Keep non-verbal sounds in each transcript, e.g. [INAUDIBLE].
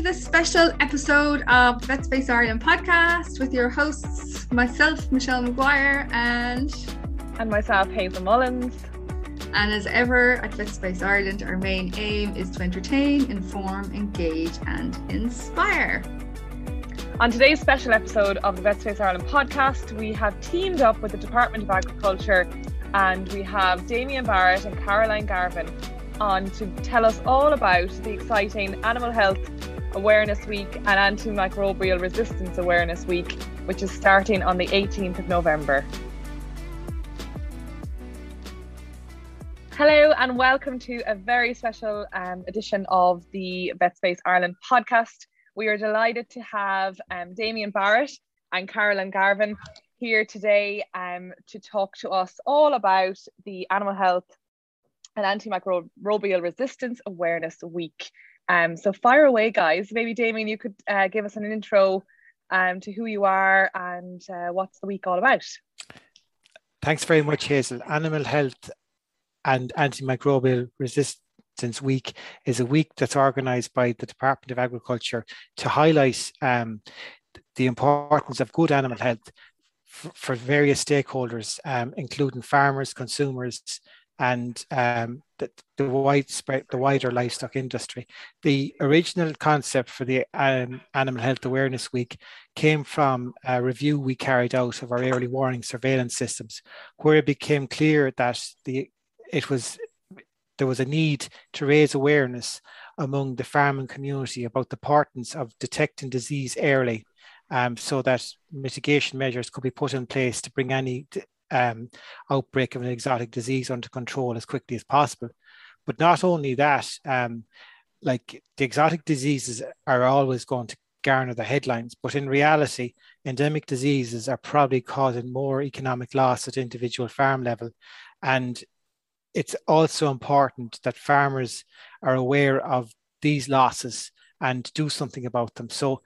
to this special episode of Vet Space Ireland podcast with your hosts, myself, Michelle McGuire, and and myself, Hazell Mullins. And as ever at Vet Space Ireland, our main aim is to entertain, inform, engage, and inspire. On today's special episode of the Vet Space Ireland podcast, we have teamed up with the Department of Agriculture and we have Damien Barrett and Caroline Garvan on to tell us all about the exciting Animal Health Awareness Week and Antimicrobial Resistance Awareness Week, which is starting on the 18th of November. Hello and welcome to a very special um, edition of the VetSpace Ireland podcast. We are delighted to have um, Damien Barrett and Caroline Garvan here today um, to talk to us all about the Animal Health and Antimicrobial Resistance Awareness Week. Um, so fire away, guys. Maybe Damien, you could uh, give us an intro um, to who you are and uh, what's the week all about. Thanks very much, Hazell. Animal Health and Antimicrobial Resistance Week is a week that's organised by the Department of Agriculture to highlight um, the importance of good animal health for, various stakeholders, um, including farmers, consumers, and um, the, the widespread, the wider livestock industry. The original concept for the um, Animal Health Awareness Week came from a review we carried out of our early warning surveillance systems, where it became clear that the it was there was a need to raise awareness among the farming community about the importance of detecting disease early um, so that mitigation measures could be put in place to bring any um, outbreak of an exotic disease under control as quickly as possible. But not only that, um, like the exotic diseases are always going to garner the headlines, but in reality, endemic diseases are probably causing more economic loss at individual farm level. And it's also important that farmers are aware of these losses and do something about them. So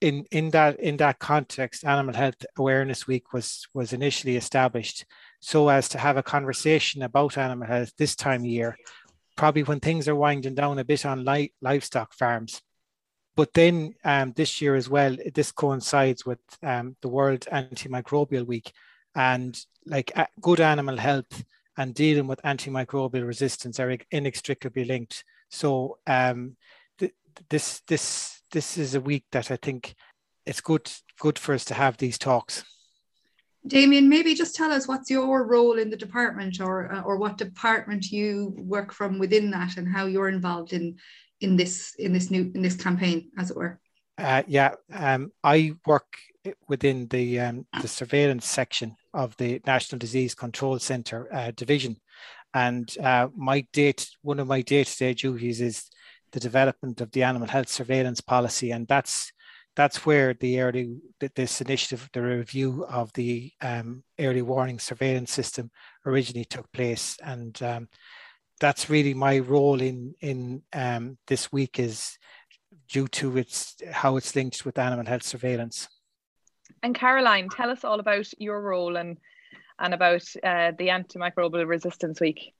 in in that in that context, Animal Health Awareness Week was was initially established so as to have a conversation about animal health this time of year, probably when things are winding down a bit on li- livestock farms. But then um, this year as well, this coincides with um, the World Antimicrobial Week, and like uh, good animal health and dealing with antimicrobial resistance are inextricably linked. So um, th- this this this is a week that I think it's good good for us to have these talks. Damien, maybe just tell us what's your role in the department, or uh, or what department you work from within that, and how you're involved in in this in this new in this campaign, as it were. Uh, yeah, um, I work within the um, the surveillance section of the National Disease Control Centre uh, division, and uh, my date one of my day to day duties is the development of the animal health surveillance policy, and that's that's where the early this initiative, the review of the um, early warning surveillance system, originally took place, and um, that's really my role in in um, this week is due to its how it's linked with animal health surveillance. And Caroline, tell us all about your role and and about uh, the antimicrobial resistance week.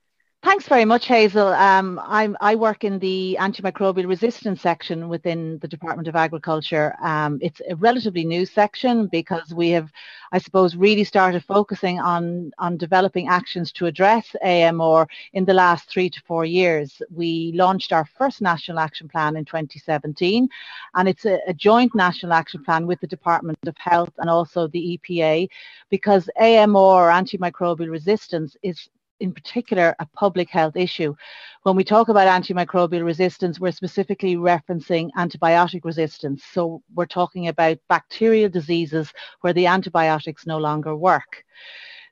Thanks very much, Hazell. Um, i work in the antimicrobial resistance section within the Department of Agriculture. Um, it's a relatively new section because we have, I suppose, really started focusing on, on developing actions to address AMR in the last three to four years. We launched our first National Action Plan in 2017, and it's a, a joint National Action Plan with the Department of Health and also the EPA because AMR, antimicrobial resistance, is in particular a public health issue. When we talk about antimicrobial resistance, we're specifically referencing antibiotic resistance. So we're talking about bacterial diseases where the antibiotics no longer work.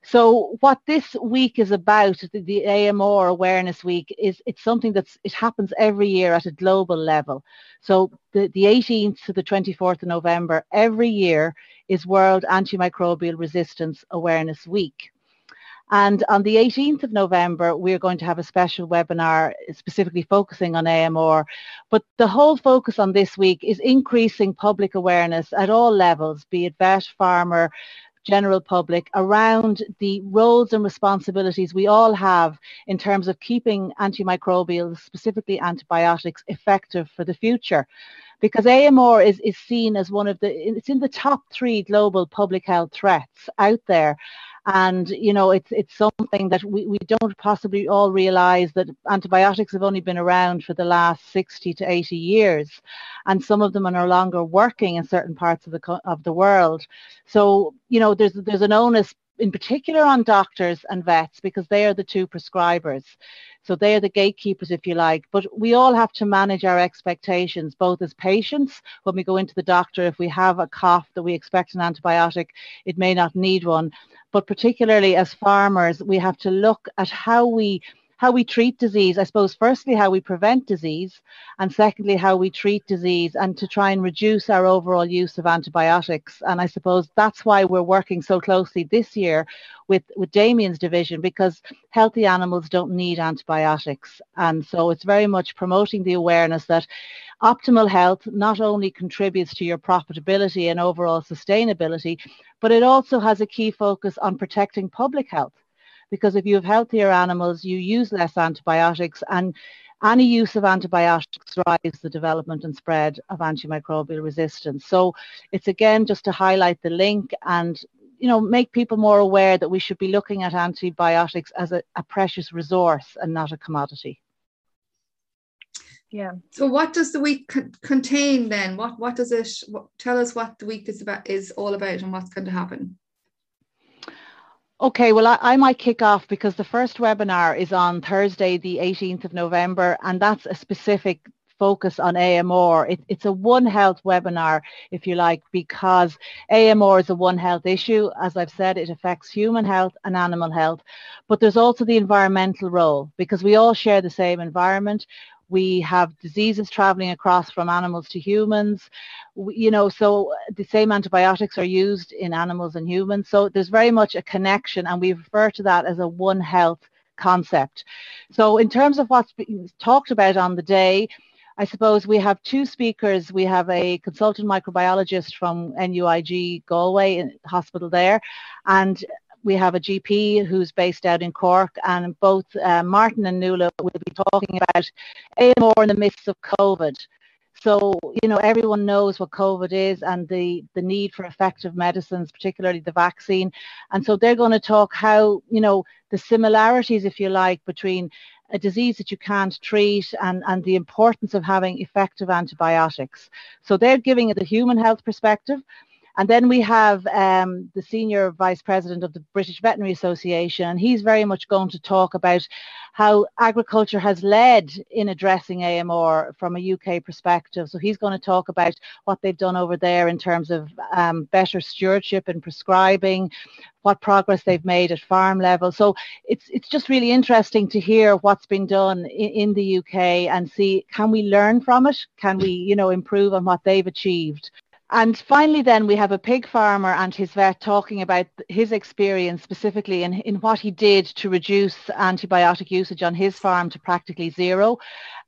So what this week is about, the, the AMR Awareness Week, is it's something that's it happens every year at a global level. So the, the 18th to the 24th of November every year is World Antimicrobial Resistance Awareness Week. And on the 18th of November, we're going to have a special webinar specifically focusing on AMR. But the whole focus on this week is increasing public awareness at all levels, be it vet, farmer, general public around the roles and responsibilities we all have in terms of keeping antimicrobials, specifically antibiotics, effective for the future. because AMR is, is seen as one of the, it's in the top three global public health threats out there. And, you know, it's, it's something that we, we don't possibly all realize that antibiotics have only been around for the last 60 to 80 years. And some of them are no longer working in certain parts of the, of the world. So, you know, there's, there's an onus in particular on doctors and vets because they are the two prescribers. So they are the gatekeepers, if you like. But we all have to manage our expectations, both as patients, when we go into the doctor, if we have a cough that we expect an antibiotic, it may not need one. But particularly as farmers, we have to look at how we how we treat disease. I suppose firstly how we prevent disease, and secondly how we treat disease, and to try and reduce our overall use of antibiotics. And I suppose that's why we're working so closely this year with with Damien's division because healthy animals don't need antibiotics, and so it's very much promoting the awareness that optimal health not only contributes to your profitability and overall sustainability, but it also has a key focus on protecting public health because if you have healthier animals, you use less antibiotics and any use of antibiotics drives the development and spread of antimicrobial resistance. So it's again just to highlight the link and you know make people more aware that we should be looking at antibiotics as a, a precious resource and not a commodity. Yeah. So what does the week co- contain then? What what does it what, tell us what the week is about is all about and what's going to happen? Okay, well, I, I, might kick off because the first webinar is on Thursday, the 18th of November, and that's a specific focus on AMR. It, it's a One Health webinar, if you like, because AMR is a One Health issue. As I've said, it affects human health and animal health, but there's also the environmental role because we all share the same environment we have diseases traveling across from animals to humans we, you know so the same antibiotics are used in animals and humans so there's very much a connection and we refer to that as a one health concept so in terms of what's being talked about on the day I suppose we have two speakers. We have a consultant microbiologist from NUIG Galway hospital there, and we have a GP who's based out in Cork, and both uh, Martin and Nuala will be talking about AMR in the midst of COVID. So, you know, everyone knows what COVID is and the, the need for effective medicines, particularly the vaccine. And so they're going to talk how, you know, the similarities, if you like, between a disease that you can't treat and, and the importance of having effective antibiotics. So they're giving it the human health perspective. And then we have um, the senior vice president of the British Veterinary Association, and he's very much going to talk about how agriculture has led in addressing AMR from a UK perspective. So he's going to talk about what they've done over there in terms of um, better stewardship and prescribing, what progress they've made at farm level. So it's it's just really interesting to hear what's been done in, in the UK and see can we learn from it? Can we, you know, improve on what they've achieved? And finally, then we have a pig farmer and his vet talking about his experience specifically in, in what he did to reduce antibiotic usage on his farm to practically zero.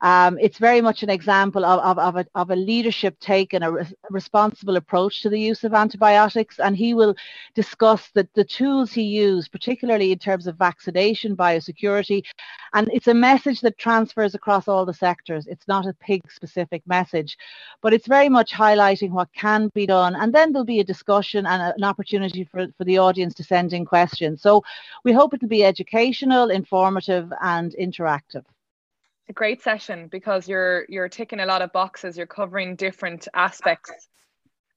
Um, it's very much an example of, of, of, a, of a leadership taken, a, re- responsible approach to the use of antibiotics. And he will discuss the, the tools he used, particularly in terms of vaccination, biosecurity. And it's a message that transfers across all the sectors. It's not a pig specific message, but it's very much highlighting what can be done. And then there'll be a discussion and a, an opportunity for, for the audience to send in questions. So we hope it will be educational, informative and interactive a great session because you're you're ticking a lot of boxes. You're covering different aspects.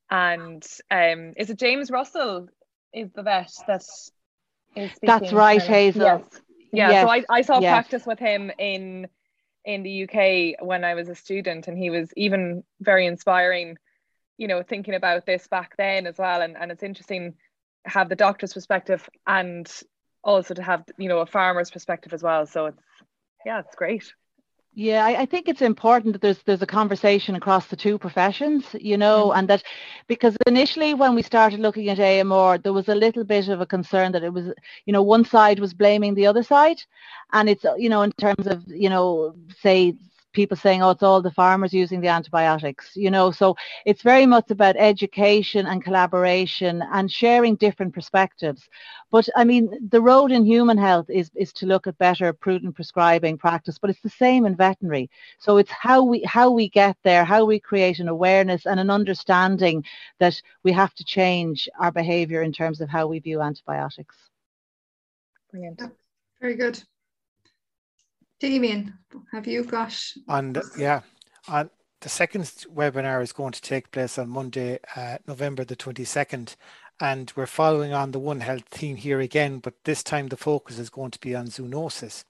And um is it james russell is the vet that is that's right hazell. yes. Yeah yes. so i, I saw yes. practice with him in in the uk when i was a student and he was even very inspiring you know thinking about this back then as well. And, and it's interesting to have the doctor's perspective and also to have you know a farmer's perspective as well. So it's yeah it's great yeah, I, I, think it's important that there's there's a conversation across the two professions, you know, mm-hmm. and that because initially when we started looking at AMR, there was a little bit of a concern that it was, you know, one side was blaming the other side, and it's you know in terms of you know say people saying, oh, it's all the farmers using the antibiotics, you know. So it's very much about education and collaboration and sharing different perspectives. But I mean, the road in human health is, is to look at better prudent prescribing practice, but it's the same in veterinary. So it's how we how we get there, how we create an awareness and an understanding that we have to change our behavior in terms of how we view antibiotics. Brilliant. Very good. Damien, have you got? And yeah, on the second webinar is going to take place on Monday, uh, November the 22nd. And we're following on the One Health theme here again, but this time the focus is going to be on zoonosis.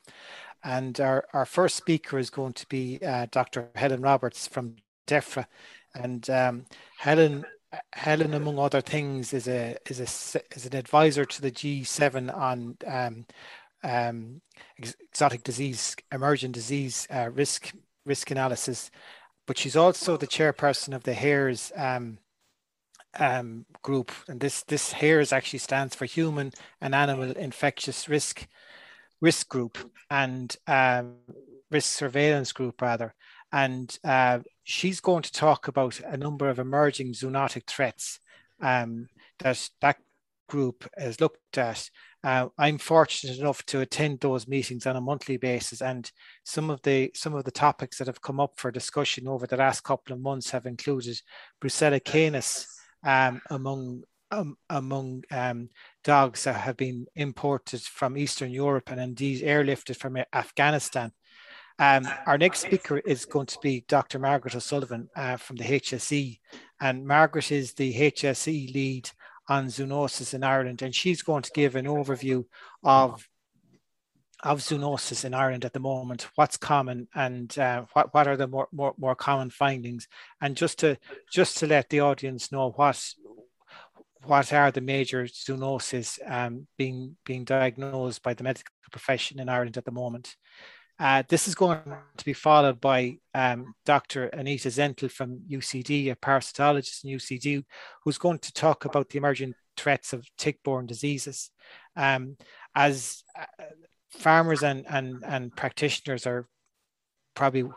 And our, our first speaker is going to be uh, Dr. Helen Roberts from DEFRA. And um, Helen Helen, among other things, is a is a is an advisor to the G7 on um, um, exotic disease, emerging disease uh, risk risk analysis, but she's also the chairperson of the HAIRS um, um, group, and this this HAIRS actually stands for Human and Animal Infectious Risk Risk Group and um, Risk Surveillance Group rather, and uh, she's going to talk about a number of emerging zoonotic threats um, that that group has looked at uh, I'm fortunate enough to attend those meetings on a monthly basis, and some of the some of the topics that have come up for discussion over the last couple of months have included Brucella canis um, among um, among um, dogs that have been imported from Eastern Europe and indeed airlifted from Afghanistan. Um, our next speaker is going to be Dr. Margaret O'Sullivan uh, from the HSE, and Margaret is the HSE lead on zoonosis in Ireland, and she's going to give an overview of of zoonosis in Ireland at the moment, what's common and uh, what, what are the more, more, more common findings. And just to just to let the audience know what what are the major zoonoses um, being being diagnosed by the medical profession in Ireland at the moment. Uh, this is going to be followed by um, Dr. Annetta Zintl from UCD, a parasitologist in UCD, who's going to talk about the emerging threats of tick-borne diseases. Um, as uh, farmers and, and, and practitioners are probably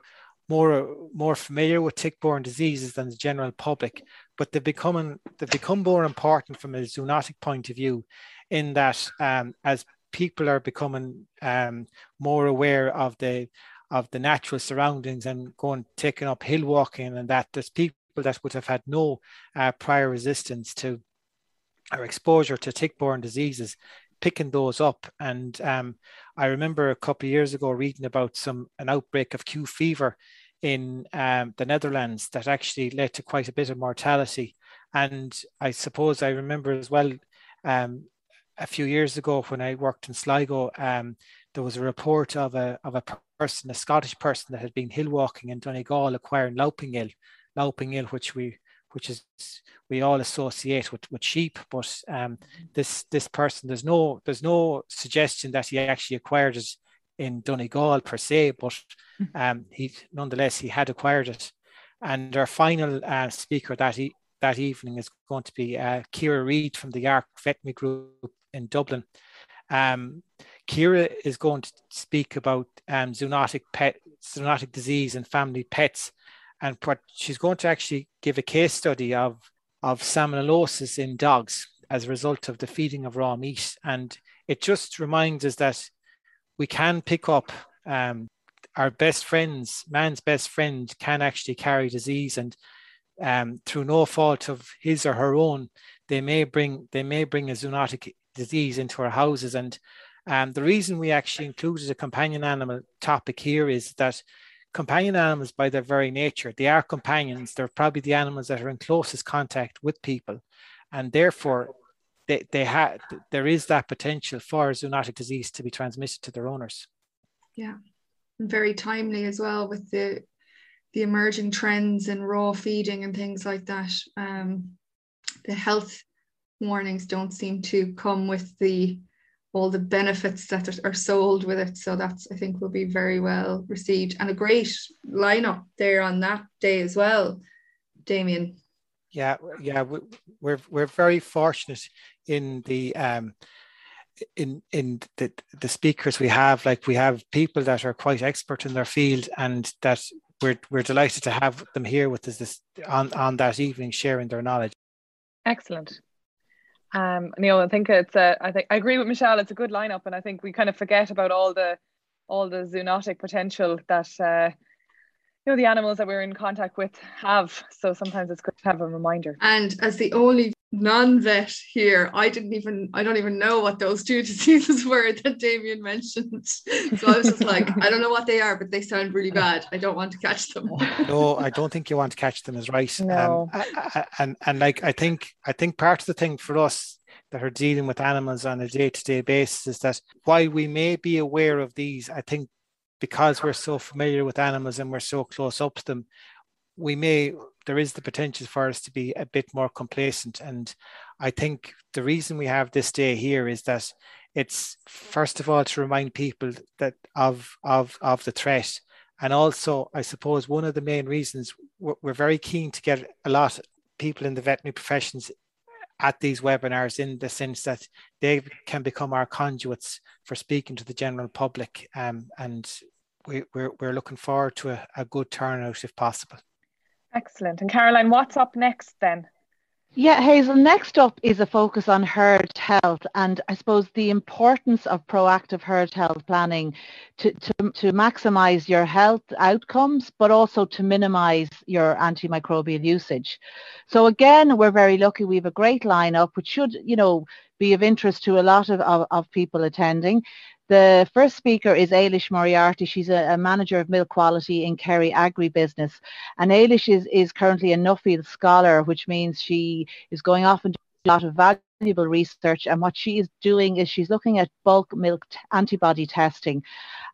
more more familiar with tick-borne diseases than the general public, but they become they become more important from a zoonotic point of view, in that um, as people are becoming um, more aware of the of the natural surroundings and going taking up hill walking and that there's people that would have had no uh, prior resistance to or exposure to tick-borne diseases picking those up. And um, i remember a couple of years ago reading about some an outbreak of q fever in um, the netherlands that actually led to quite a bit of mortality. And i suppose i remember as well um, a few years ago when I worked in Sligo, um, there was a report of a of a person, a Scottish person that had been hill walking in Donegal, acquiring louping ill, louping ill, which we which is we all associate with, with sheep, but um, this this person there's no there's no suggestion that he actually acquired it in Donegal per se, but hmm. um, he nonetheless he had acquired it. And our final uh, speaker that he, that evening is going to be uh, Kira Reid from the ARC Veterinary Group in Dublin. Um, Kira is going to speak about um, zoonotic pet, zoonotic disease and family pets, and she's going to actually give a case study of of salmonellosis in dogs as a result of the feeding of raw meat, and it just reminds us that we can pick up um, our best friends, man's best friend, can actually carry disease, and um, through no fault of his or her own, they may bring they may bring a zoonotic disease into our houses. And um, the reason we actually included a companion animal topic here is that companion animals, by their very nature, they are companions. They're probably the animals that are in closest contact with people, and therefore, they, they have there is that potential for zoonotic disease to be transmitted to their owners. Yeah, and very timely as well with the the emerging trends in raw feeding and things like that. Um, the health warnings don't seem to come with the all the benefits that are sold with it. So that's I think will be very well received and a great lineup there on that day as well, Damien. Yeah, yeah, we're we're very fortunate in the um, in in the, the speakers we have, like we have people that are quite expert in their field, and that we're we're delighted to have them here with us this on on that evening, sharing their knowledge. Excellent. Um, Neil, I think it's a, I think I agree with Michelle. It's a good lineup, and I think we kind of forget about all the all the zoonotic potential that uh, you know the animals that we're in contact with have. So sometimes it's good to have a reminder. And as the only non-vet here, I didn't even I don't even know what those two [LAUGHS] diseases were that Damien mentioned. So I was just like, I don't know what they are, but they sound really [LAUGHS] bad. I don't want to catch them. [LAUGHS] no, I don't think you want to catch them is right. No. Um, I, I, and and like I think I think part of the thing for us that are dealing with animals on a day-to-day basis is that while we may be aware of these, I think because we're so familiar with animals and we're so close up to them, we may there is the potential for us to be a bit more complacent. And I think the reason we have this day here is that it's first of all to remind people that of of of the threat. And also, I suppose one of the main reasons we're, we're very keen to get a lot of people in the veterinary professions at these webinars in the sense that they can become our conduits for speaking to the general public um, and we, are we're, we're looking forward to a, a good turnout if possible. Excellent. And Caroline, what's up next then? Yeah, Hazell, next up is a focus on herd health and I suppose the importance of proactive herd health planning to, to, to maximise your health outcomes, but also to minimise your antimicrobial usage. So again, we're very lucky. We have a great lineup, which should, you know, be of interest to a lot of, of, of people attending. The first speaker is Ailish Moriarty. She's a, a, manager of milk quality in Kerry Agribusiness. And Ailish is, is currently a Nuffield scholar, which means she is going off and doing a lot of valuable research. And what she is doing is she's looking at bulk milk antibody testing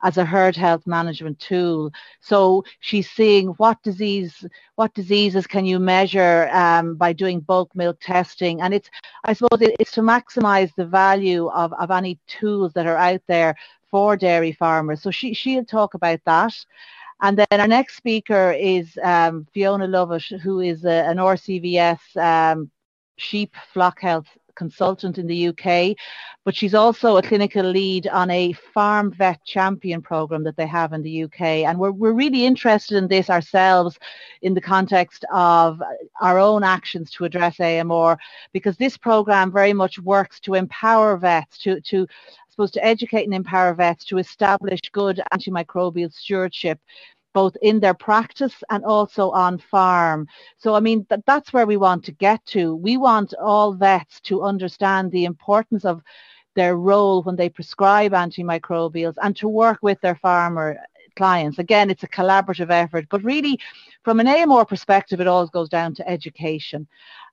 as a herd health management tool. So she's seeing what disease, what diseases can you measure um, by doing bulk milk testing, and it's, I suppose, it's to maximise the value of, of any tools that are out there for dairy farmers. So she she'll talk about that. And then our next speaker is um, Fiona Lovett, who is a, an RCVS um, sheep flock health consultant in the UK, but she's also a clinical lead on a farm vet champion program that they have in the UK. And we're, we're really interested in this ourselves in the context of our own actions to address AMR, because this program very much works to empower vets, to, to I suppose to educate and empower vets to establish good antimicrobial stewardship both in their practice and also on farm. So, I mean, that, that's where we want to get to. We want all vets to understand the importance of their role when they prescribe antimicrobials and to work with their farmer clients. Again, it's a collaborative effort, but really from an AMR perspective, it always goes down to education.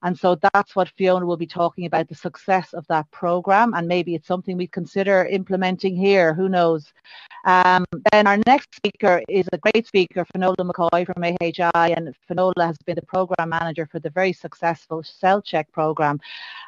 And so that's what Fiona will be talking about, the success of that program. And maybe it's something we consider implementing here, who knows. Um, then our next speaker is a great speaker, Finola McCoy from AHI, and Finola has been the program manager for the very successful Cell Check program,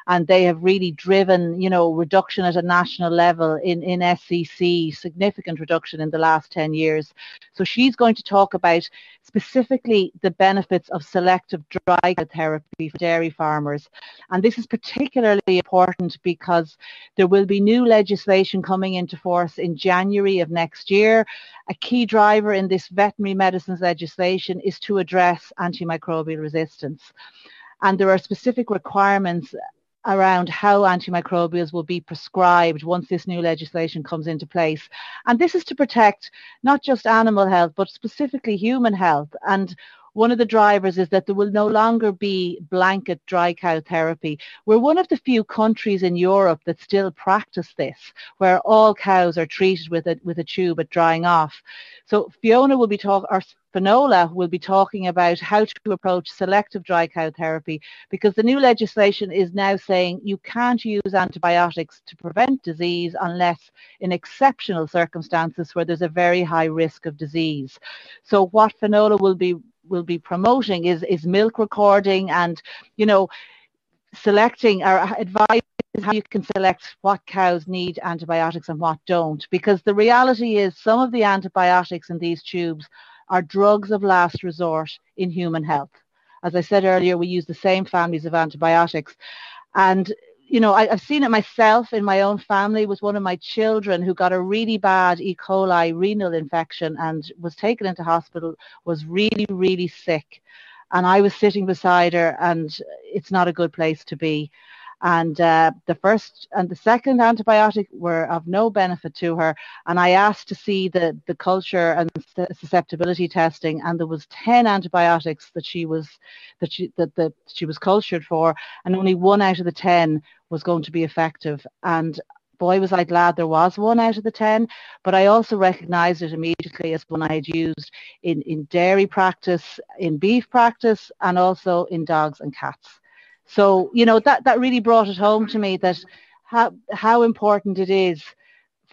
and they have really driven, you know, reduction at a national level in in SCC, significant reduction in the last 10 years. So she's going to talk about specifically the benefits of selective dry therapy for dairy farmers, and this is particularly important because there will be new legislation coming into force in January of next next year. A key driver in this veterinary medicines legislation is to address antimicrobial resistance. And there are specific requirements around how antimicrobials will be prescribed once this new legislation comes into place. And this is to protect not just animal health, but specifically human health. And one of the drivers is that there will no longer be blanket dry cow therapy. We're one of the few countries in Europe that still practice this, where all cows are treated with a, with a tube at drying off. So Fiona will be talking, or Finola will be talking about how to approach selective dry cow therapy because the new legislation is now saying you can't use antibiotics to prevent disease unless in exceptional circumstances where there's a very high risk of disease. So what Finola will be will be promoting is is milk recording and you know selecting or advice how you can select what cows need antibiotics and what don't. Because the reality is some of the antibiotics in these tubes are drugs of last resort in human health. As i said earlier we use the same families of antibiotics. And you know, I, have seen it myself in my own family with one of my children who got a really bad E. coli renal infection and was taken into hospital, was really, really sick. And I was sitting beside her and it's not a good place to be and uh, the first and the second antibiotic were of no benefit to her. And i asked to see the the culture and susceptibility testing and there was 10 antibiotics that she was that she that, that she was cultured for and only one out of the 10 was going to be effective. And boy was I glad there was one out of the 10, but I also recognised it immediately as one I had used in, in dairy practice, in beef practice, and also in dogs and cats. So, you know, that, that really brought it home to me that how, how important it is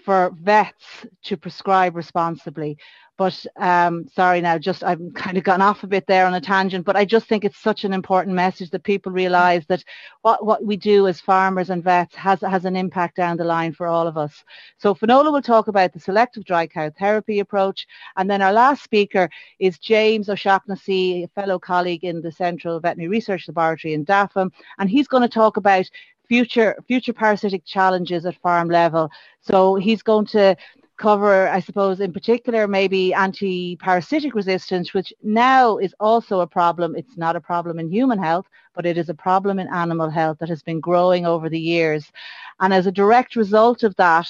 for vets to prescribe responsibly. But um, sorry now, just I've kind of gone off a bit there on a tangent, but I just think it's such an important message that people realise that what, what we do as farmers and vets has, has an impact down the line for all of us. So Finola will talk about the selective dry cow therapy approach. And then our last speaker is James O'Shaughnessy, a fellow colleague in the Central Veterinary Research Laboratory in Dapham. And he's going to talk about future future parasitic challenges at farm level. So he's going to cover, I suppose, in particular, maybe anti-parasitic resistance, which now is also a problem. It's not a problem in human health, but it is a problem in animal health that has been growing over the years. And as a direct result of that,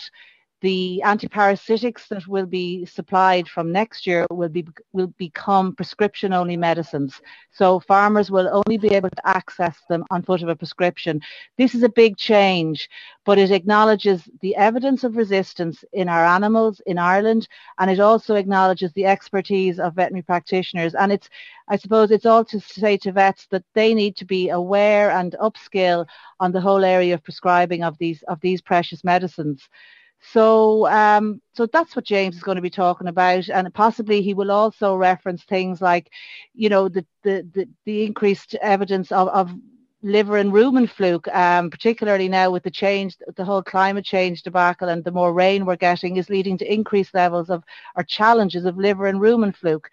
the antiparasitics that will be supplied from next year will be will become prescription only medicines. So farmers will only be able to access them on foot of a prescription. This is a big change but it acknowledges the evidence of resistance in our animals in Ireland and it also acknowledges the expertise of veterinary practitioners. And it's I suppose it's all to say to vets that they need to be aware and upskill on the whole area of prescribing of these of these precious medicines so, um, so that's what James is going to be talking about, and possibly he will also reference things like, you know, the the the, the increased evidence of, of liver and rumen fluke, um, particularly now with the change, the whole climate change debacle and the more rain we're getting is leading to increased levels of or challenges of liver and rumen fluke.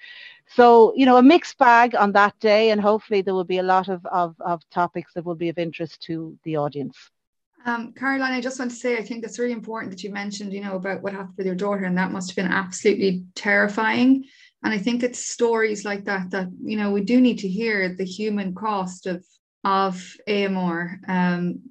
So, you know, a mixed bag on that day, and hopefully there will be a lot of, of, of topics that will be of interest to the audience. Um, Caroline, I just want to say I think that's really important that you mentioned, you know, about what happened with your daughter, and that must have been absolutely terrifying. And I think it's stories like that that you know we do need to hear the human cost of of AMR. Um,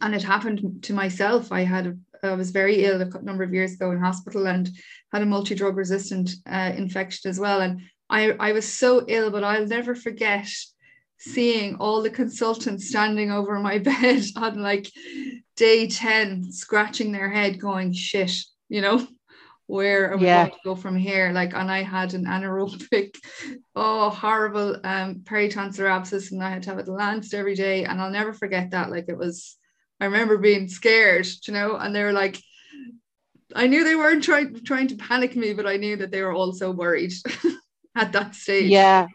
and it happened to myself. I had a, I was very ill a number of years ago in hospital and had a multi drug resistant uh, infection as well. And I I was so ill, but I'll never forget seeing all the consultants standing over my [LAUGHS] bed on like day 10 scratching their head going shit you know where are we yeah. going to go from here like and I had an anaerobic [LAUGHS] oh horrible um peritonsillar abscess and I had to have it lanced every day and I'll never forget that like it was I remember being scared you know and they were like I knew they weren't trying trying to panic me but I knew that they were also worried [LAUGHS] at that stage. Yeah.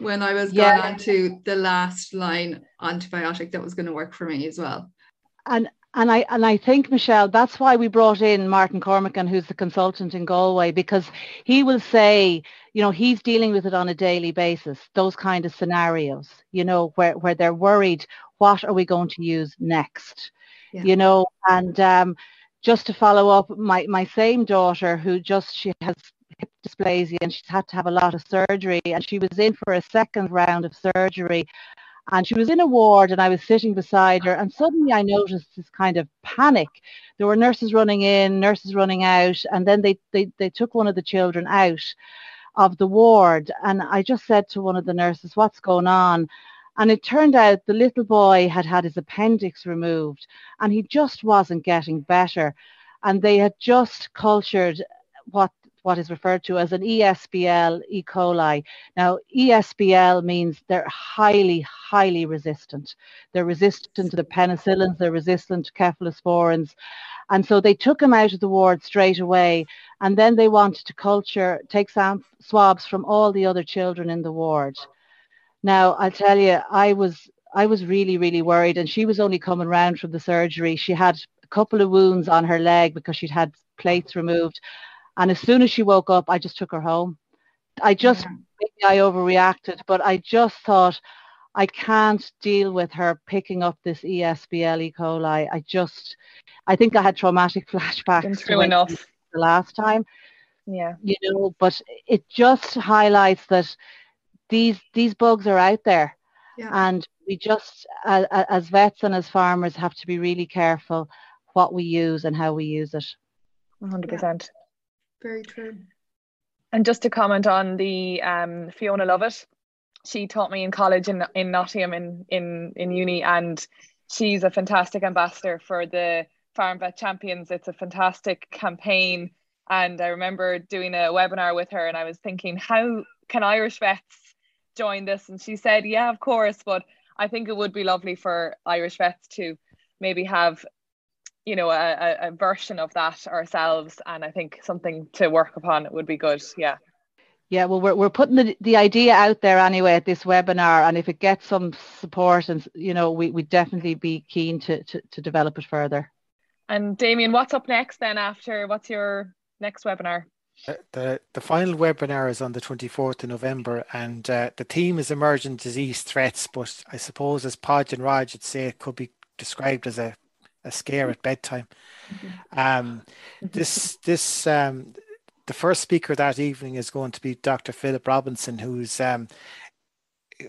When I was yeah. going on to the last line antibiotic that was going to work for me as well. And and I and I think Michelle, that's why we brought in Martin Cormican, who's the consultant in Galway, because he will say, you know, he's dealing with it on a daily basis, those kind of scenarios, you know, where, where they're worried, what are we going to use next? Yeah. You know, and um, just to follow up, my, my same daughter who just she has hip dysplasia and she's had to have a lot of surgery and she was in for a second round of surgery and she was in a ward and I was sitting beside her and suddenly I noticed this kind of panic. There were nurses running in, nurses running out, and then they, they, they took one of the children out of the ward. And I just said to one of the nurses, what's going on? And it turned out the little boy had had his appendix removed and he just wasn't getting better. And they had just cultured what what is referred to as an ESBL E. coli. Now, ESBL means they're highly, highly resistant. They're resistant to the penicillins, they're resistant to cephalosporins. And so they took him out of the ward straight away. And then they wanted to culture, take some swabs from all the other children in the ward. Now, I'll tell you, I was I was really, really worried. And she was only coming round from the surgery. She had a couple of wounds on her leg because she'd had plates removed. And as soon as she woke up, I just took her home. I just, yeah. maybe I overreacted, but I just thought, I can't deal with her picking up this ESBL E. coli. I just, I think I had traumatic [LAUGHS] flashbacks. Through enough the last time. Yeah. You know, but it just highlights that these these bugs are out there, Yeah. and we just, uh, as vets and as farmers, have to be really careful what we use and how we use it. 100%. Very true. And just to comment on the um, Fiona Lovett, she taught me in college in, in Nottingham in, in, in uni, and she's a fantastic ambassador for the Farm Vet Champions. It's a fantastic campaign. And I remember doing a webinar with her, and I was thinking, how can Irish vets join this? And she said, yeah, of course, but I think it would be lovely for Irish vets to maybe have you know a, a, a version of that ourselves and i think something to work upon would be good yeah Yeah, well, we're, we're putting the, the idea out there anyway at this webinar, and if it gets some support, and you know, we we definitely be keen to, to to develop it further. and damien what's up next then after what's your next webinar The, the, the final webinar is on the 24th of November, and uh, the theme is emerging disease threats. But I suppose, as Podge and Rodge would say, it could be described as a, a scare at bedtime. Um, this this um, the first speaker that evening is going to be Dr. Philip Robinson, who's um,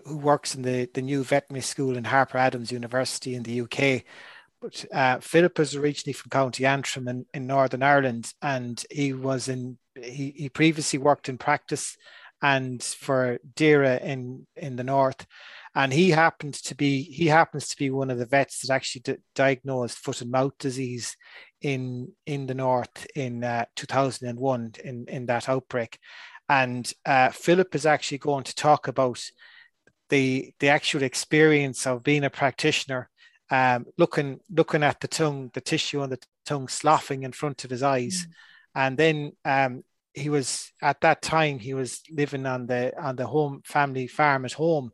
who works in the, the new veterinary school in Harper Adams University in the UK. But uh, Philip is originally from County Antrim in, in Northern Ireland, and he was in he, he previously worked in practice and for DAERA in in the north, and he happened to be he happens to be one of the vets that actually d- diagnosed foot and mouth disease in in the north in uh, 2001 in in that outbreak, and uh, Philip is actually going to talk about the the actual experience of being a practitioner um, looking looking at the tongue, the tissue on the tongue sloughing in front of his eyes, mm. and then um, he was at that time he was living on the on the home family farm at home.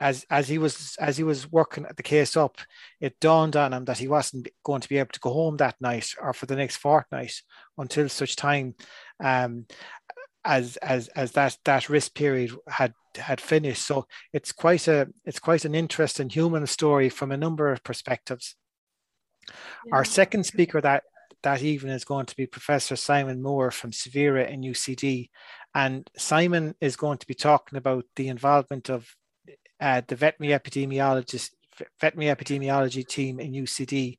As as he was as he was working the case up, it dawned on him that he wasn't going to be able to go home that night or for the next fortnight until such time um, as as as that that risk period had had finished. So it's quite a it's quite an interesting human story from a number of perspectives. Yeah. Our second speaker that that evening is going to be Professor Simon More from CVERA in UCD, and Simon is going to be talking about the involvement of uh, the veterinary epidemiologist veterinary epidemiology team in UCD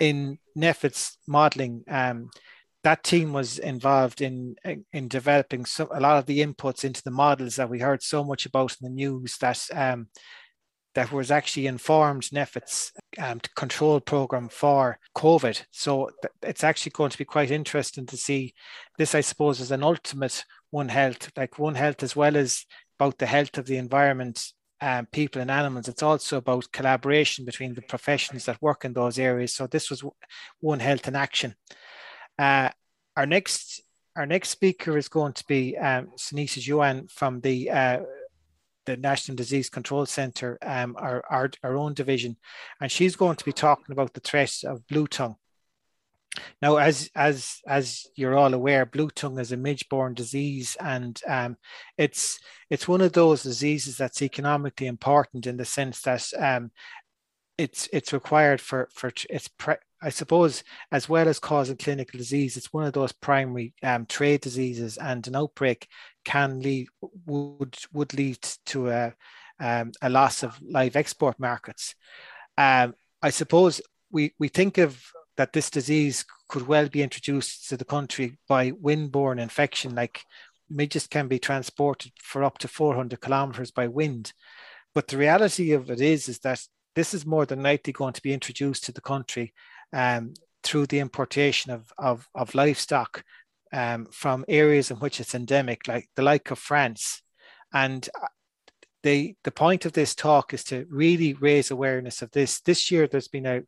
in NPHET's modelling. Um, that team was involved in in developing so, a lot of the inputs into the models that we heard so much about in the news that um, that was actually informed NPHET's um, control program for COVID. So it's actually going to be quite interesting to see this. I suppose is an ultimate One Health, like One Health, as well as about the health of the environment. Um, people and animals. It's also about collaboration between the professions that work in those areas. So this was One Health in action. Uh, our next our next speaker is going to be um, Sunita Juan from the uh, the National Disease Control Centre, um, our, our our own division, and she's going to be talking about the threat of blue tongue. Now, as as as you're all aware, blue tongue is a midge-borne disease, and um, it's it's one of those diseases that's economically important in the sense that um, it's it's required for for it's pre- I suppose as well as causing clinical disease, it's one of those primary um, trade diseases, and an outbreak can lead would would lead to a um, a loss of live export markets. Um, I suppose we we think of that this disease could well be introduced to the country by wind-borne infection, like midges can be transported for up to 400 kilometers by wind. But the reality of it is, is that this is more than likely going to be introduced to the country um, through the importation of, of, of livestock um, from areas in which it's endemic, like the like of France. And the, the point of this talk is to really raise awareness of this. This year, there's been a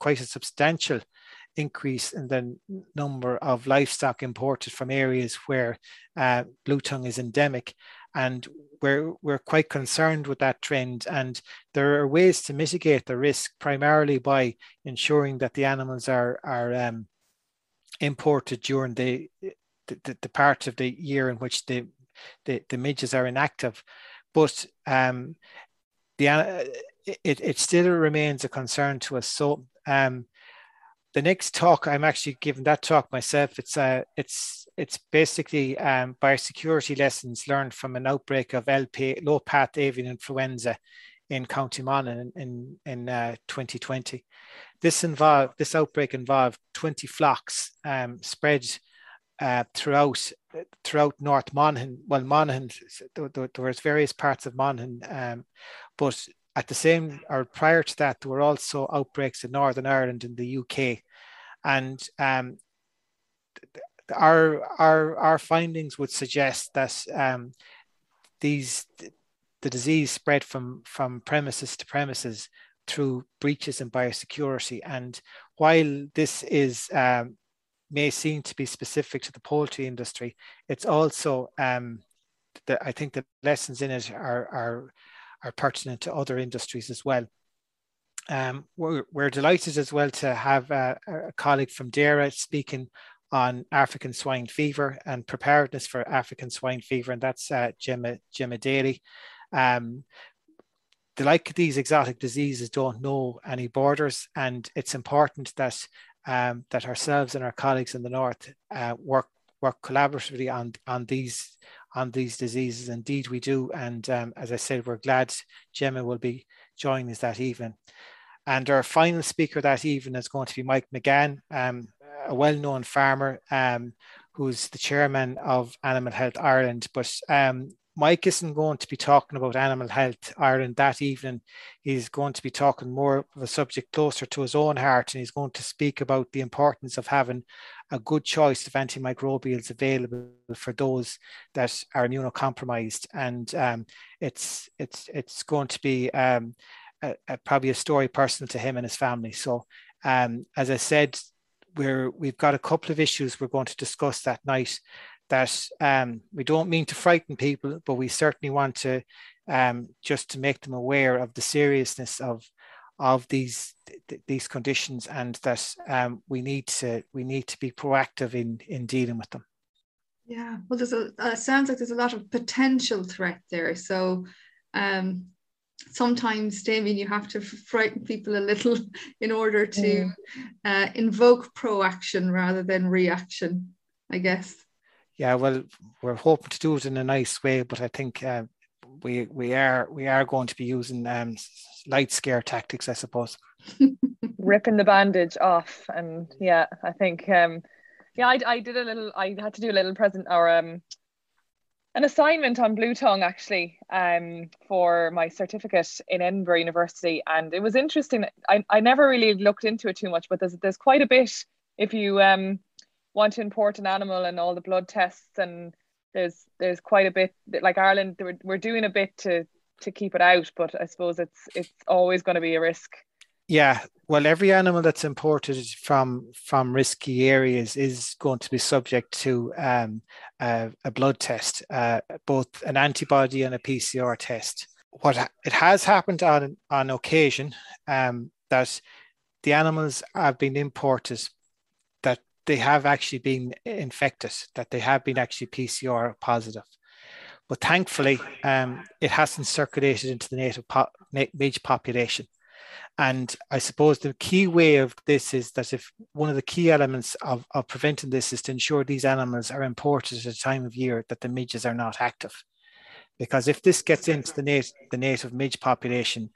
quite a substantial increase in the number of livestock imported from areas where uh, blue tongue is endemic. And we're, we're quite concerned with that trend. And there are ways to mitigate the risk primarily by ensuring that the animals are, are um, imported during the, the, the, part of the year in which the, the, the midges are inactive. But um, the uh, it, it still remains a concern to us. So um, the next talk I'm actually giving that talk myself. It's uh, it's it's basically um, biosecurity lessons learned from an outbreak of LP low path avian influenza in County Monaghan in in, uh, 2020. This involved this outbreak involved 20 flocks um, spread uh, throughout throughout North Monaghan. Well, Monaghan there, there, was various parts of Monaghan, um, but at the same or prior to that, there were also outbreaks in Northern Ireland and the UK, and um, our our our findings would suggest that um, these the disease spread from from premises to premises through breaches in biosecurity. And while this is um, may seem to be specific to the poultry industry, it's also um, the, I think the lessons in it are, are are pertinent to other industries as well. Um, we're, we're, delighted as well to have a, a colleague from DAERA speaking on African swine fever and preparedness for African swine fever, and that's uh, Gemma, Gemma Daly. Um, like these exotic diseases don't know any borders, and it's important that um, that ourselves and our colleagues in the north uh, work work collaboratively on on these on these diseases. Indeed, we do, and um, as I said, we're glad Gemma will be joining us that evening. And our final speaker that evening is going to be Mike Magan, um, a well-known farmer um, who's the chairman of Animal Health Ireland. But um, Mike isn't going to be talking about Animal Health Ireland that evening. He's going to be talking more of a subject closer to his own heart, and he's going to speak about the importance of having a good choice of antimicrobials available for those that are immunocompromised. And um, it's it's it's going to be um, a, a, probably a story personal to him and his family. So, um, as I said, we're we've got a couple of issues we're going to discuss that night that um, we don't mean to frighten people, but we certainly want to um, just to make them aware of the seriousness of of these th- these conditions and that um, we need to we need to be proactive in in dealing with them. Yeah, well, there's a uh, sounds like there's a lot of potential threat there. So um, sometimes, Damien, you have to frighten people a little [LAUGHS] in order to mm. uh, invoke proaction rather than reaction, I guess yeah, well, we're hoping to do it in a nice way, but I think uh, we we are we are going to be using um, light scare tactics, I suppose. [LAUGHS] Ripping the bandage off, and yeah, I think um, yeah, I, I did a little. I had to do a little present or um, an assignment on blue tongue actually um, for my certificate in Edinburgh University, and it was interesting. I, I never really looked into it too much, but there's there's quite a bit if you um want to import an animal and all the blood tests and there's there's quite a bit like Ireland we're, we're doing a bit to to keep it out but I suppose it's it's always going to be a risk. Yeah well every animal that's imported from from risky areas is going to be subject to um, a, a blood test uh, both an antibody and a PCR test. What it has happened on on occasion um, that the animals have been imported they have actually been infected, that they have been actually PCR positive. But thankfully, um, it hasn't circulated into the native po- midge population. And I suppose the key way of this is that if one of the key elements of, of preventing this is to ensure these animals are imported at a time of year that the midges are not active. Because if this gets into the, nat- the native midge population,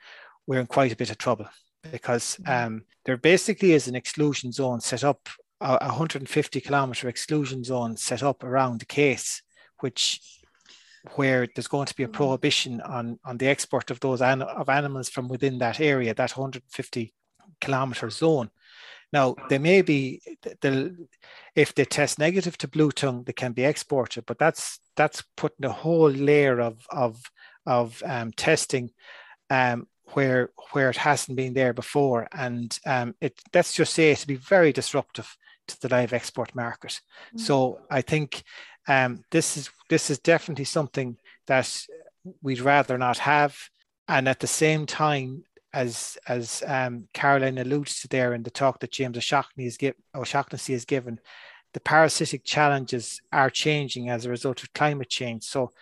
we're in quite a bit of trouble because mm-hmm. um, there basically is an exclusion zone set up a 150 kilometer exclusion zone set up around the case, which where there's going to be a mm. prohibition on, on the export of those an, of animals from within that area, that 150 kilometer zone. Now, they may be, the if they test negative to blue tongue, they can be exported, but that's that's putting a whole layer of of of um, testing um, where where it hasn't been there before, and um, it let's just say to be very disruptive to the live export market. Mm-hmm. So I think um, this is this is definitely something that we'd rather not have, and at the same time, as as um, Caroline alludes to there in the talk that James O'Shaughnessy has, give, O'Shaughnessy has given, the parasitic challenges are changing as a result of climate change. So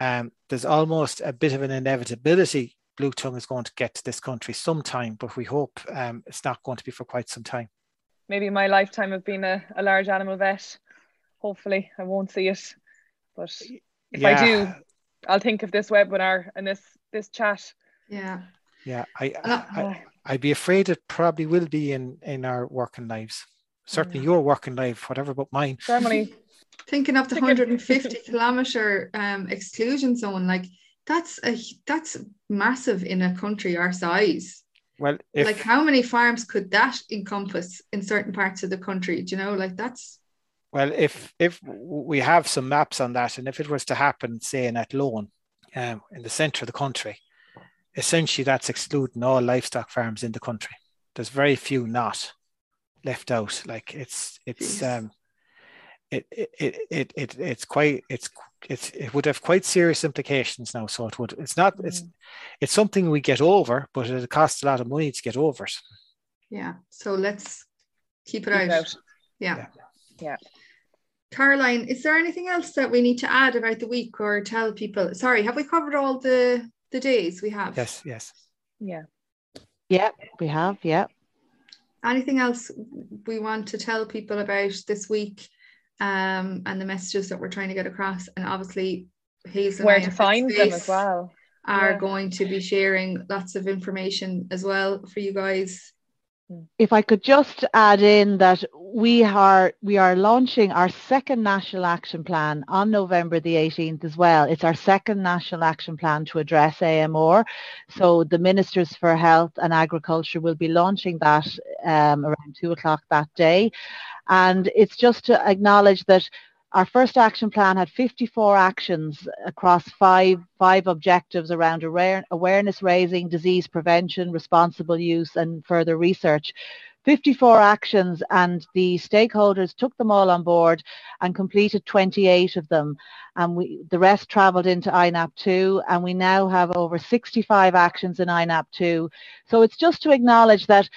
um, there's almost a bit of an inevitability blue tongue is going to get to this country sometime, but we hope um, it's not going to be for quite some time. Maybe my lifetime of being a, a large animal vet. Hopefully, I won't see it, but if yeah. I do, I'll think of this webinar and this this chat. Yeah. Yeah, I, I, I would be afraid it probably will be in in our working lives. Certainly, yeah. your working life, whatever, but mine. Germany. Thinking of the 150 kilometer um, exclusion zone, like that's a that's massive in a country our size. Well, if, like how many farms could that encompass in certain parts of the country? Do you know, like that's well, if if we have some maps on that, and if it was to happen, say in Athlone, um, in the centre of the country, essentially that's excluding all livestock farms in the country. There's very few not left out. Like it's it's um it it it, it it's quite it's it's it would have quite serious implications now. So it would it's not it's mm. it's something we get over, but it costs a lot of money to get over it. Yeah. So let's keep it, keep out. out. Yeah. yeah. Yeah. Caroline, is there anything else that we need to add about the week or tell people? Sorry, have we covered all the the days we have? Yes, yes. Yeah. Yeah, we have. Yeah. Anything else we want to tell people about this week um, and the messages that we're trying to get across? And obviously, Hazell where to find them as well are yeah. going to be sharing lots of information as well for you guys if I could just add in that we are we are launching our second national action plan on November the 18th as well. It's our second national action plan to address AMR. So the Ministers for Health and Agriculture will be launching that um, around two o'clock that day. And it's just to acknowledge that our first action plan had 54 actions across five, five objectives around awareness raising, disease prevention, responsible use and further research. 54 actions and the stakeholders took them all on board and completed 28 of them and we the rest travelled into INAP2 and we now have over 65 actions in INAP2 so it's just to acknowledge that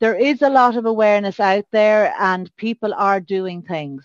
there is a lot of awareness out there and people are doing things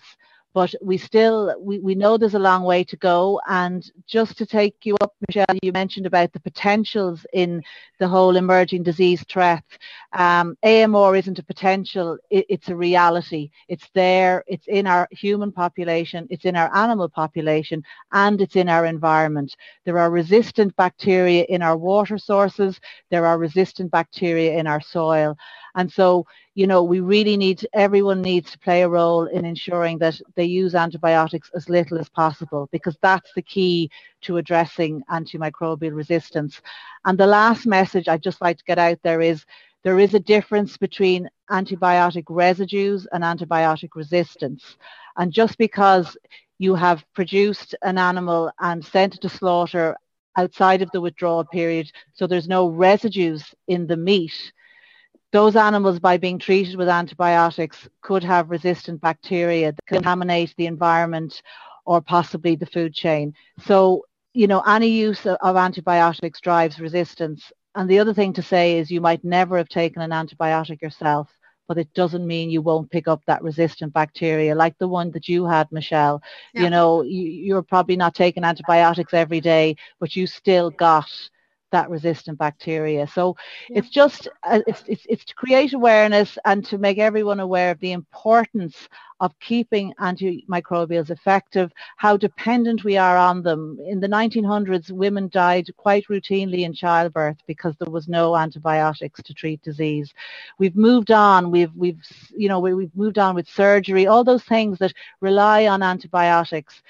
but we still we, we know there's a long way to go. And just to take you up michelle you mentioned about the potentials in the whole emerging disease threat. Um, amr isn't a potential it, it's a reality. It's there it's in our human population it's in our animal population and it's in our environment. There are resistant bacteria in our water sources there are resistant bacteria in our soil. And so, you know, we really need, everyone needs to play a role in ensuring that they use antibiotics as little as possible because that's the key to addressing antimicrobial resistance. And the last message I'd just like to get out there is there is a difference between antibiotic residues and antibiotic resistance. And just because you have produced an animal and sent it to slaughter outside of the withdrawal period, so there's no residues in the meat, those animals by being treated with antibiotics could have resistant bacteria that contaminate the environment or possibly the food chain. So, you know, any use of antibiotics drives resistance. And the other thing to say is you might never have taken an antibiotic yourself, but it doesn't mean you won't pick up that resistant bacteria like the one that you had, Michelle. Yeah. You know, you, you're probably not taking antibiotics every day, but you still got that resistant bacteria. So yeah. it's just uh, it's, it's it's to create awareness and to make everyone aware of the importance of keeping antimicrobials effective, how dependent we are on them. In the 1900s, women died quite routinely in childbirth because there was no antibiotics to treat disease. We've moved on. We've we've you know we've moved on with surgery. All those things that rely on antibiotics.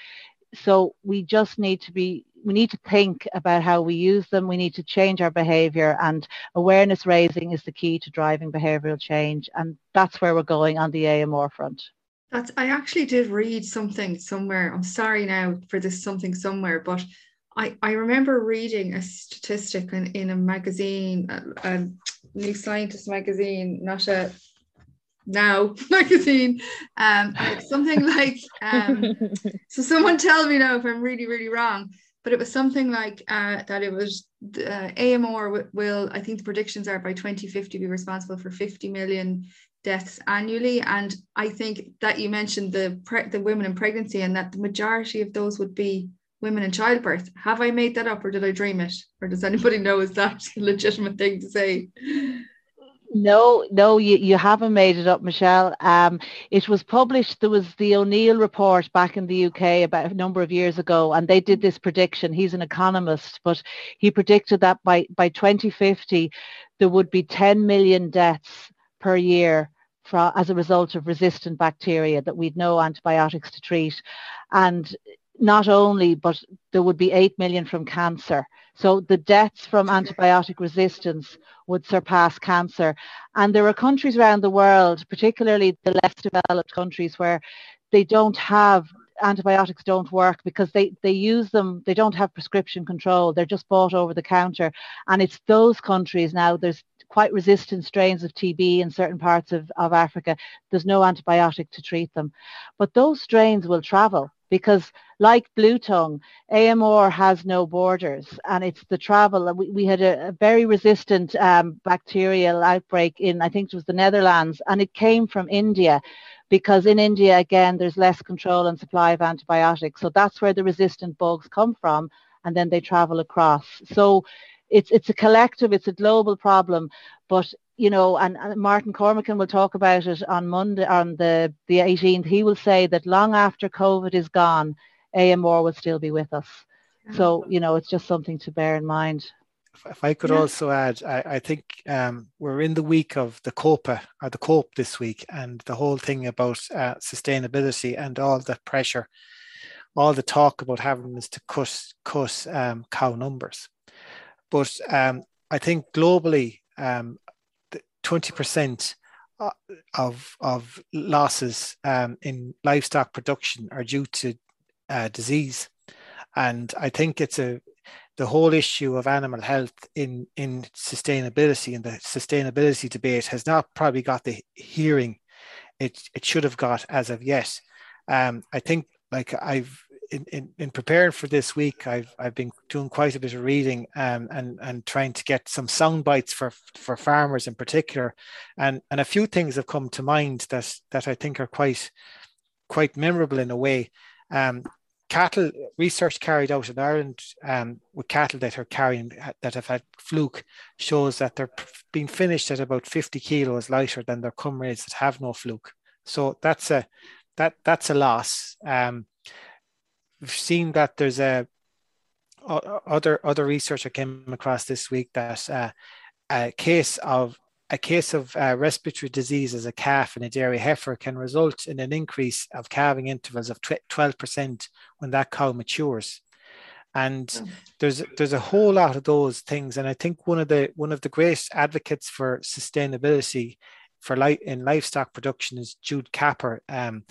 So we just need to be we need to think about how we use them. We need to change our behaviour and awareness raising is the key to driving behavioural change. And that's where we're going on the AMR front. That's, I actually did read something somewhere. I'm sorry now for this something somewhere, but I, I remember reading a statistic in, in a magazine, a, a New Scientist magazine, not a now [LAUGHS] magazine um something like um [LAUGHS] so someone tell me now if i'm really really wrong but it was something like uh, that it was uh, AMR will, I think the predictions are by 2050 be responsible for 50 million deaths annually. And I think that you mentioned the, the women in pregnancy and that the majority of those would be women in childbirth. Have I made that up or did I dream it? Or does anybody know is that [LAUGHS] a legitimate thing to say? No, no, you, you haven't made it up, Michelle. Um, it was published, there was the O'Neill report back in the UK about a number of years ago, and they did this prediction. He's an economist, but he predicted that by, by 2050, there would be 10 million deaths per year for, as a result of resistant bacteria that we'd no antibiotics to treat. And not only, but there would be 8 million from cancer. So the deaths from antibiotic resistance would surpass cancer. And there are countries around the world, particularly the less developed countries, where they don't have antibiotics don't work because they, they use them, they don't have prescription control. They're just bought over the counter. And it's those countries now, there's quite resistant strains of TB in certain parts of, of Africa. There's no antibiotic to treat them. But those strains will travel because like blue tongue, AMR has no borders and it's the travel. We, we had a, a very resistant um, bacterial outbreak in, I think it was the Netherlands, and it came from India because in India, again, there's less control and supply of antibiotics. So that's where the resistant bugs come from and then they travel across. So it's, it's a collective, it's a global problem, but you know, and, and, Martin Cormican will talk about it on Monday, on the, the 18th. He will say that long after COVID is gone, AMR will still be with us. So, you know, it's just something to bear in mind. If I could yeah. also add, I, I think um, we're in the week of the COPA or the COPE this week, and the whole thing about uh, sustainability and all the pressure, all the talk about having is to cut, cut um, cow numbers. But um, I think globally, um, 20% uh, of, of losses um, in livestock production are due to uh, disease. And I think it's a the whole issue of animal health in in sustainability and the sustainability debate has not probably got the hearing it it should have got as of yet. Um, I think like I've in, in, in preparing for this week, I've I've been doing quite a bit of reading um, and and trying to get some sound bites for for farmers in particular, and and a few things have come to mind that that I think are quite quite memorable in a way. Um, cattle research carried out in Ireland um, with cattle that are carrying that have had fluke shows that they're being finished at about 50 kilos lighter than their comrades that have no fluke. So that's a that that's a loss. Um, we've seen that there's a other other research I came across this week that uh, a case of a case of uh, respiratory disease as a calf in a dairy heifer can result in an increase of calving intervals of 12% when that cow matures and hmm. there's there's a whole lot of those things and i think one of the one of the great advocates for sustainability for light in livestock production is jude capper um,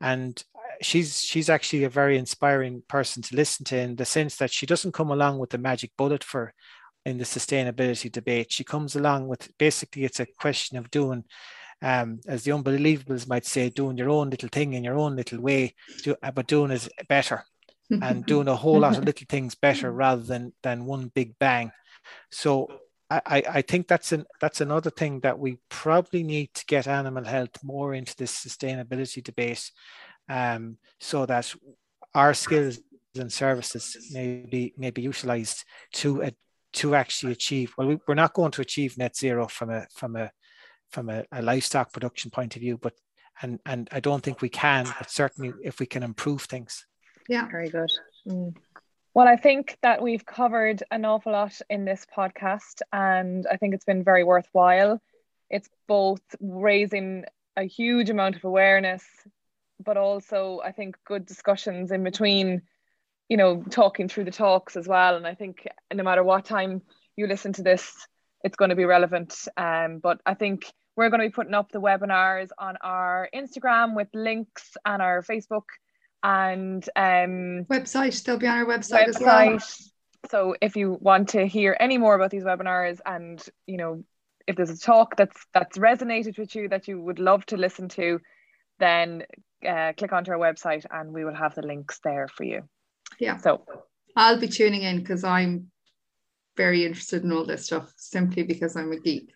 and she's she's actually a very inspiring person to listen to in the sense that she doesn't come along with the magic bullet for in the sustainability debate. She comes along with basically it's a question of doing, um, as the unbelievables might say, doing your own little thing in your own little way, do, uh, but doing it better and [LAUGHS] doing a whole lot of little things better rather than than one big bang. So I, I think that's an that's another thing that we probably need to get animal health more into this sustainability debate um, so that our skills and services may be, may be utilized to, uh, to actually achieve, well, we, we're not going to achieve net zero from a, from a, from a, a livestock production point of view, but, and, and I don't think we can, but certainly if we can improve things. Yeah, very good. Mm. Well, I think that we've covered an awful lot in this podcast, and I think it's been very worthwhile. It's both raising a huge amount of awareness but also I think good discussions in between, you know, talking through the talks as well. And I think no matter what time you listen to this, it's going to be relevant. Um, but I think we're going to be putting up the webinars on our Instagram with links and our Facebook and um, website. They'll be on our website, website as well. So if you want to hear any more about these webinars and you know if there's a talk that's that's resonated with you that you would love to listen to, then uh, click onto our website and we will have the links there for you. Yeah. So I'll be tuning in because I'm very interested in all this stuff simply because I'm a geek.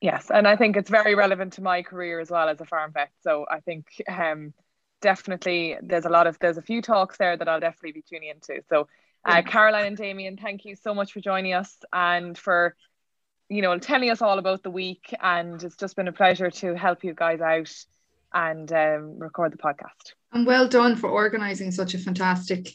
Yes, and I think it's very relevant to my career as well as a farm vet. So I think um, definitely there's a lot of there's a few talks there that I'll definitely be tuning into. So uh, Caroline and Damien, thank you so much for joining us and for you know telling us all about the week. And it's just been a pleasure to help you guys out and um, record the podcast. And well done for organising such a fantastic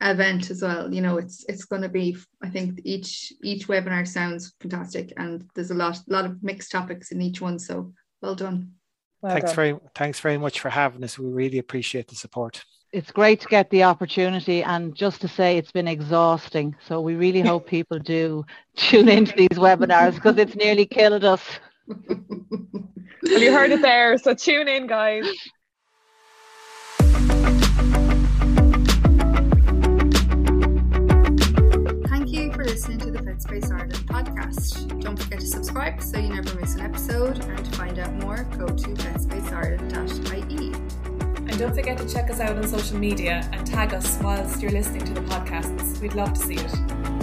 event as well. You know, it's it's going to be. I think each each webinar sounds fantastic, and there's a lot lot of mixed topics in each one. So well done. Well thanks done. very thanks very much for having us. We really appreciate the support. It's great to get the opportunity and just to say it's been exhausting. So we really hope [LAUGHS] people do tune into these webinars because it's nearly killed us. Well, you heard it there. So tune in, guys. Thank you for listening to the Vet Space Ireland podcast. Don't forget to subscribe so you never miss an episode. And to find out more, go to vetspaceIreland.ie. And don't forget to check us out on social media and tag us whilst you're listening to the podcasts. We'd love to see it.